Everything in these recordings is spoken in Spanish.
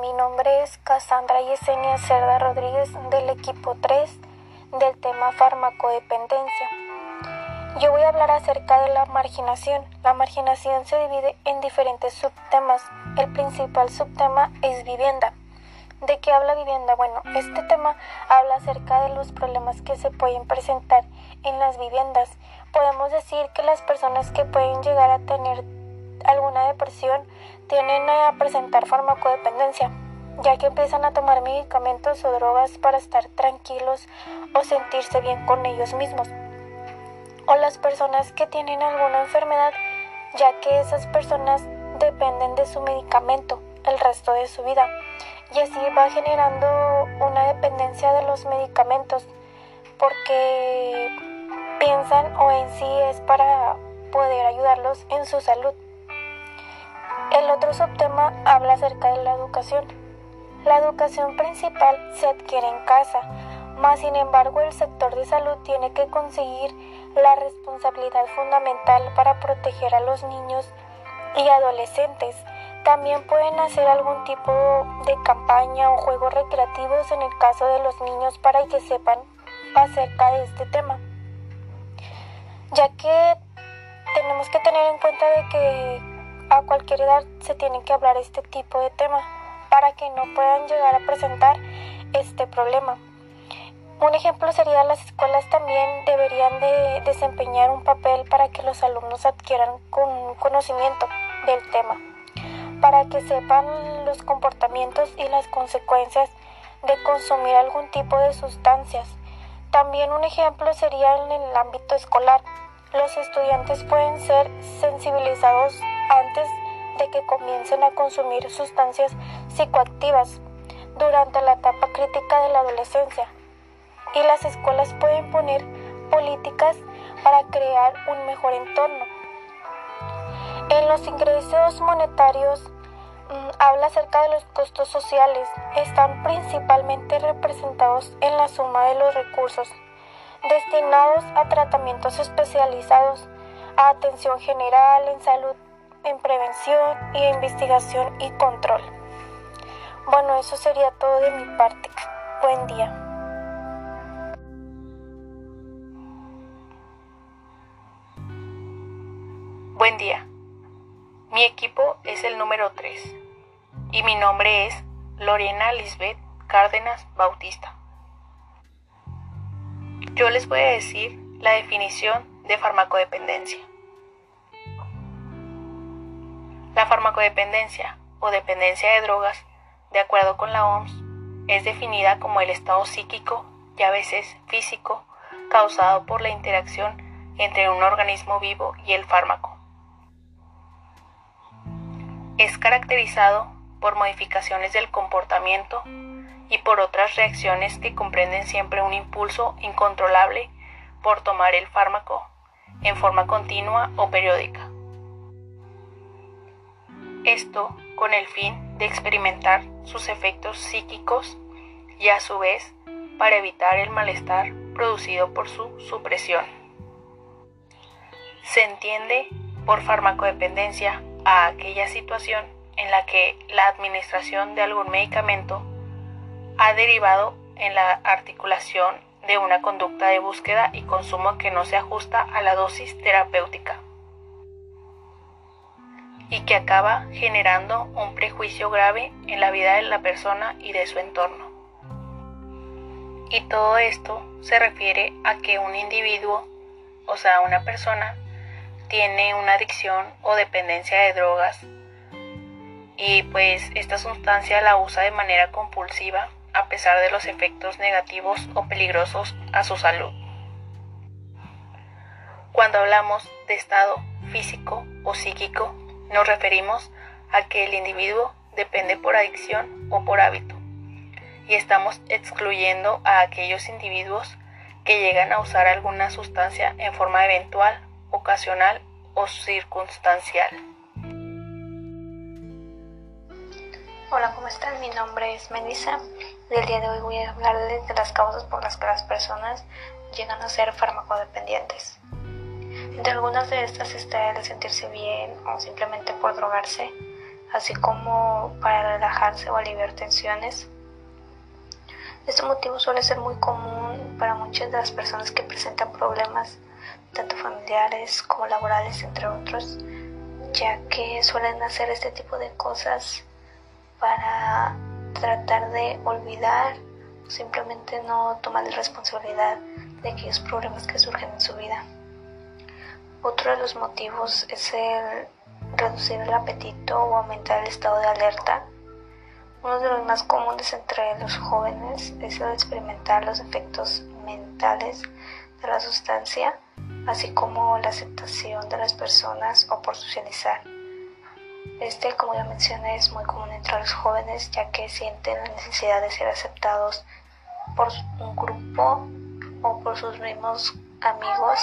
mi nombre es Cassandra Yesenia Cerda Rodríguez del equipo 3 del tema farmacodependencia. Yo voy a hablar acerca de la marginación. La marginación se divide en diferentes subtemas. El principal subtema es vivienda. ¿De qué habla vivienda? Bueno, este tema habla acerca de los problemas que se pueden presentar en las viviendas. Podemos decir que las personas que pueden llegar a tener alguna depresión tienen a presentar farmacodependencia, ya que empiezan a tomar medicamentos o drogas para estar tranquilos o sentirse bien con ellos mismos. O las personas que tienen alguna enfermedad, ya que esas personas dependen de su medicamento el resto de su vida. Y así va generando una dependencia de los medicamentos porque piensan o en sí es para poder ayudarlos en su salud. El otro subtema habla acerca de la educación. La educación principal se adquiere en casa, mas sin embargo el sector de salud tiene que conseguir la responsabilidad fundamental para proteger a los niños y adolescentes. También pueden hacer algún tipo de campaña o juegos recreativos en el caso de los niños para que sepan acerca de este tema. Ya que tenemos que tener en cuenta de que a cualquier edad se tiene que hablar este tipo de tema para que no puedan llegar a presentar este problema. Un ejemplo sería las escuelas también deberían de desempeñar un papel para que los alumnos adquieran con conocimiento del tema, para que sepan los comportamientos y las consecuencias de consumir algún tipo de sustancias. También un ejemplo sería en el ámbito escolar. Los estudiantes pueden ser sensibilizados antes de que comiencen a consumir sustancias psicoactivas durante la etapa crítica de la adolescencia. Y las escuelas pueden poner políticas para crear un mejor entorno. En los ingresos monetarios mm, habla acerca de los costos sociales. Están principalmente representados en la suma de los recursos destinados a tratamientos especializados, a atención general en salud en prevención y investigación y control. Bueno, eso sería todo de mi parte. Buen día. Buen día. Mi equipo es el número 3 y mi nombre es Lorena Lisbeth Cárdenas Bautista. Yo les voy a decir la definición de farmacodependencia. Farmacodependencia o dependencia de drogas, de acuerdo con la OMS, es definida como el estado psíquico y a veces físico causado por la interacción entre un organismo vivo y el fármaco. Es caracterizado por modificaciones del comportamiento y por otras reacciones que comprenden siempre un impulso incontrolable por tomar el fármaco en forma continua o periódica. Esto con el fin de experimentar sus efectos psíquicos y a su vez para evitar el malestar producido por su supresión. Se entiende por farmacodependencia a aquella situación en la que la administración de algún medicamento ha derivado en la articulación de una conducta de búsqueda y consumo que no se ajusta a la dosis terapéutica y que acaba generando un prejuicio grave en la vida de la persona y de su entorno. Y todo esto se refiere a que un individuo, o sea, una persona, tiene una adicción o dependencia de drogas y pues esta sustancia la usa de manera compulsiva a pesar de los efectos negativos o peligrosos a su salud. Cuando hablamos de estado físico o psíquico, nos referimos a que el individuo depende por adicción o por hábito. Y estamos excluyendo a aquellos individuos que llegan a usar alguna sustancia en forma eventual, ocasional o circunstancial. Hola, ¿cómo están? Mi nombre es Melissa. Del día de hoy voy a hablarles de las causas por las que las personas llegan a ser farmacodependientes. Entre algunas de estas está el sentirse bien o simplemente por drogarse, así como para relajarse o aliviar tensiones. Este motivo suele ser muy común para muchas de las personas que presentan problemas, tanto familiares como laborales, entre otros, ya que suelen hacer este tipo de cosas para tratar de olvidar o simplemente no tomar la responsabilidad de aquellos problemas que surgen en su vida. Otro de los motivos es el reducir el apetito o aumentar el estado de alerta uno de los más comunes entre los jóvenes es el experimentar los efectos mentales de la sustancia, así como la aceptación de las personas o por socializar. Este, como ya mencioné, es muy común entre los jóvenes ya que sienten la necesidad de ser aceptados por un grupo o por sus mismos amigos.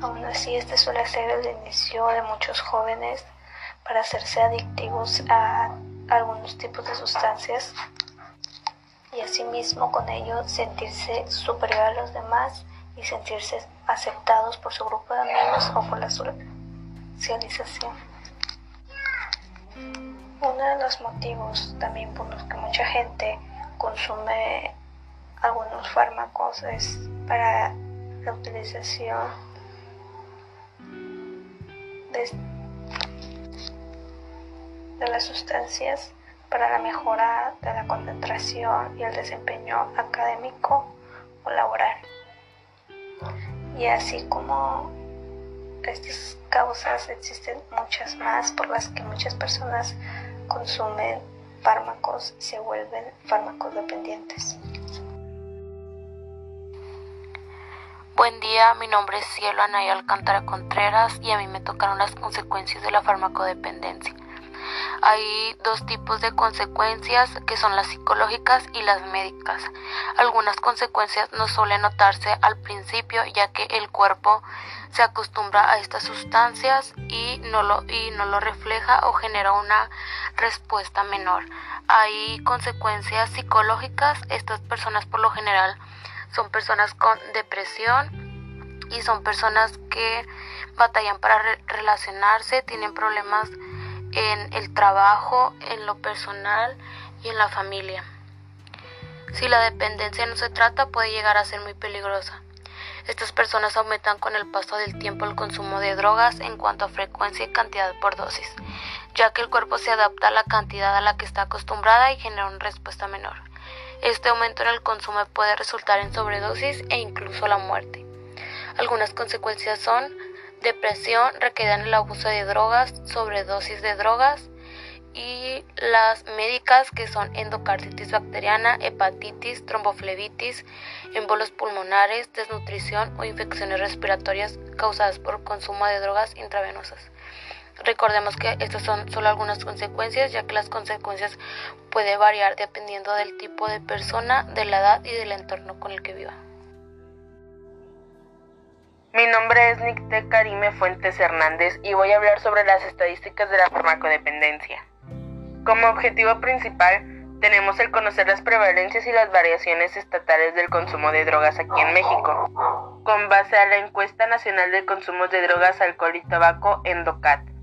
Aún así, este suele ser el inicio de muchos jóvenes para hacerse adictivos a algunos tipos de sustancias y asimismo con ello sentirse superior a los demás y sentirse aceptados por su grupo de amigos o por la socialización. Uno de los motivos también por los que mucha gente consume algunos fármacos es para la utilización de de las sustancias para la mejora de la concentración y el desempeño académico o laboral. Y así como estas causas existen muchas más por las que muchas personas consumen fármacos y se vuelven fármacos dependientes. Buen día, mi nombre es Cielo Anaya Alcántara Contreras y a mí me tocaron las consecuencias de la farmacodependencia. Hay dos tipos de consecuencias que son las psicológicas y las médicas. Algunas consecuencias no suelen notarse al principio ya que el cuerpo se acostumbra a estas sustancias y no lo, y no lo refleja o genera una respuesta menor. Hay consecuencias psicológicas. Estas personas por lo general son personas con depresión y son personas que batallan para relacionarse, tienen problemas en el trabajo, en lo personal y en la familia. Si la dependencia no se trata puede llegar a ser muy peligrosa. Estas personas aumentan con el paso del tiempo el consumo de drogas en cuanto a frecuencia y cantidad por dosis, ya que el cuerpo se adapta a la cantidad a la que está acostumbrada y genera una respuesta menor. Este aumento en el consumo puede resultar en sobredosis e incluso la muerte. Algunas consecuencias son depresión requerida en el abuso de drogas, sobredosis de drogas y las médicas que son endocarditis bacteriana, hepatitis, tromboflebitis, embolos pulmonares, desnutrición o infecciones respiratorias causadas por consumo de drogas intravenosas. Recordemos que estas son solo algunas consecuencias, ya que las consecuencias pueden variar dependiendo del tipo de persona, de la edad y del entorno con el que viva. Mi nombre es Nicté Karime Fuentes Hernández y voy a hablar sobre las estadísticas de la farmacodependencia. Como objetivo principal, tenemos el conocer las prevalencias y las variaciones estatales del consumo de drogas aquí en México, con base a la encuesta nacional de consumos de drogas, alcohol y tabaco, ENDOCAT.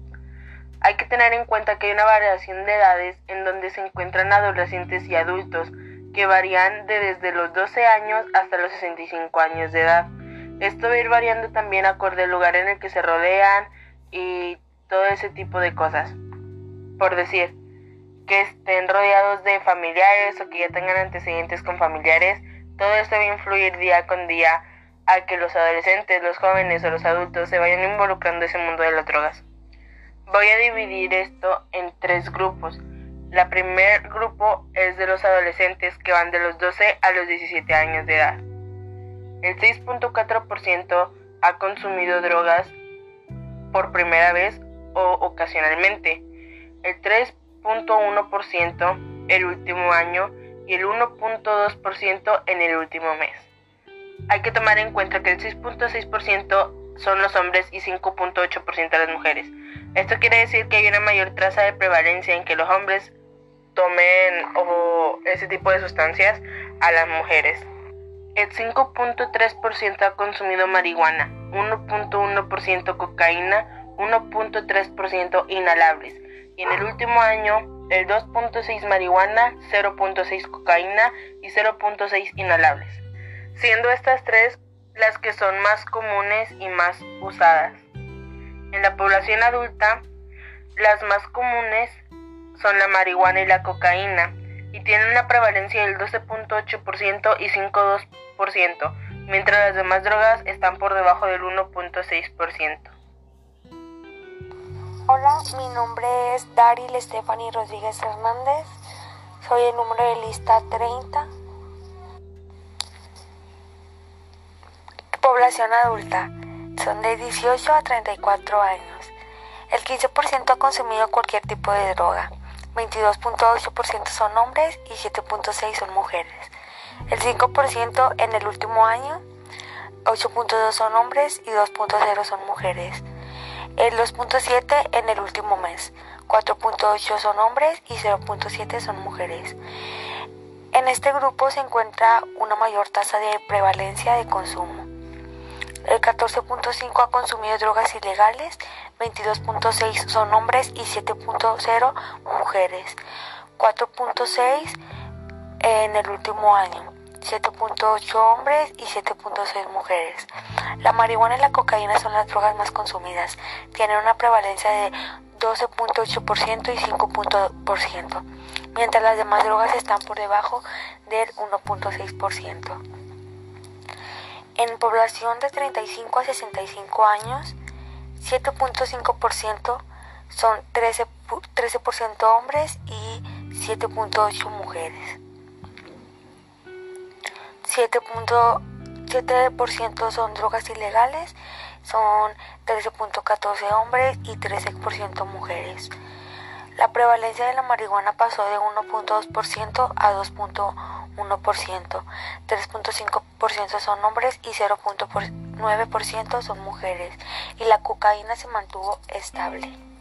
Hay que tener en cuenta que hay una variación de edades en donde se encuentran adolescentes y adultos que varían de desde los 12 años hasta los 65 años de edad. Esto va a ir variando también acorde al lugar en el que se rodean y todo ese tipo de cosas. Por decir, que estén rodeados de familiares o que ya tengan antecedentes con familiares, todo esto va a influir día con día a que los adolescentes, los jóvenes o los adultos se vayan involucrando en ese mundo de las drogas. Voy a dividir esto en tres grupos. La primer grupo es de los adolescentes que van de los 12 a los 17 años de edad. El 6.4% ha consumido drogas por primera vez o ocasionalmente. El 3.1% el último año y el 1.2% en el último mes. Hay que tomar en cuenta que el 6.6% son los hombres y 5.8% las mujeres. Esto quiere decir que hay una mayor tasa de prevalencia en que los hombres tomen ese tipo de sustancias a las mujeres. El 5.3% ha consumido marihuana, 1.1% cocaína, 1.3% inhalables y en el último año el 2.6 marihuana, 0.6 cocaína y 0.6 inhalables, siendo estas tres las que son más comunes y más usadas. En la población adulta, las más comunes son la marihuana y la cocaína y tienen una prevalencia del 12.8% y 5.2%, mientras las demás drogas están por debajo del 1.6%. Hola, mi nombre es Daryl Stephanie Rodríguez Hernández. Soy el número de lista 30. Población adulta. Son de 18 a 34 años. El 15% ha consumido cualquier tipo de droga. 22.8% son hombres y 7.6% son mujeres. El 5% en el último año, 8.2 son hombres y 2.0 son mujeres. El 2.7 en el último mes, 4.8 son hombres y 0.7 son mujeres. En este grupo se encuentra una mayor tasa de prevalencia de consumo. El 14.5 ha consumido drogas ilegales, 22.6 son hombres y 7.0 mujeres. 4.6 en el último año, 7.8 hombres y 7.6 mujeres. La marihuana y la cocaína son las drogas más consumidas. Tienen una prevalencia de 12.8% y 5%, mientras las demás drogas están por debajo del 1.6%. En población de 35 a 65 años, 7.5% son 13%, 13 hombres y 7.8 mujeres. 7.7% son drogas ilegales, son 13.14 hombres y 13% mujeres. La prevalencia de la marihuana pasó de 1.2% a 2.1%. 3.5% son hombres y 0.9% son mujeres. Y la cocaína se mantuvo estable.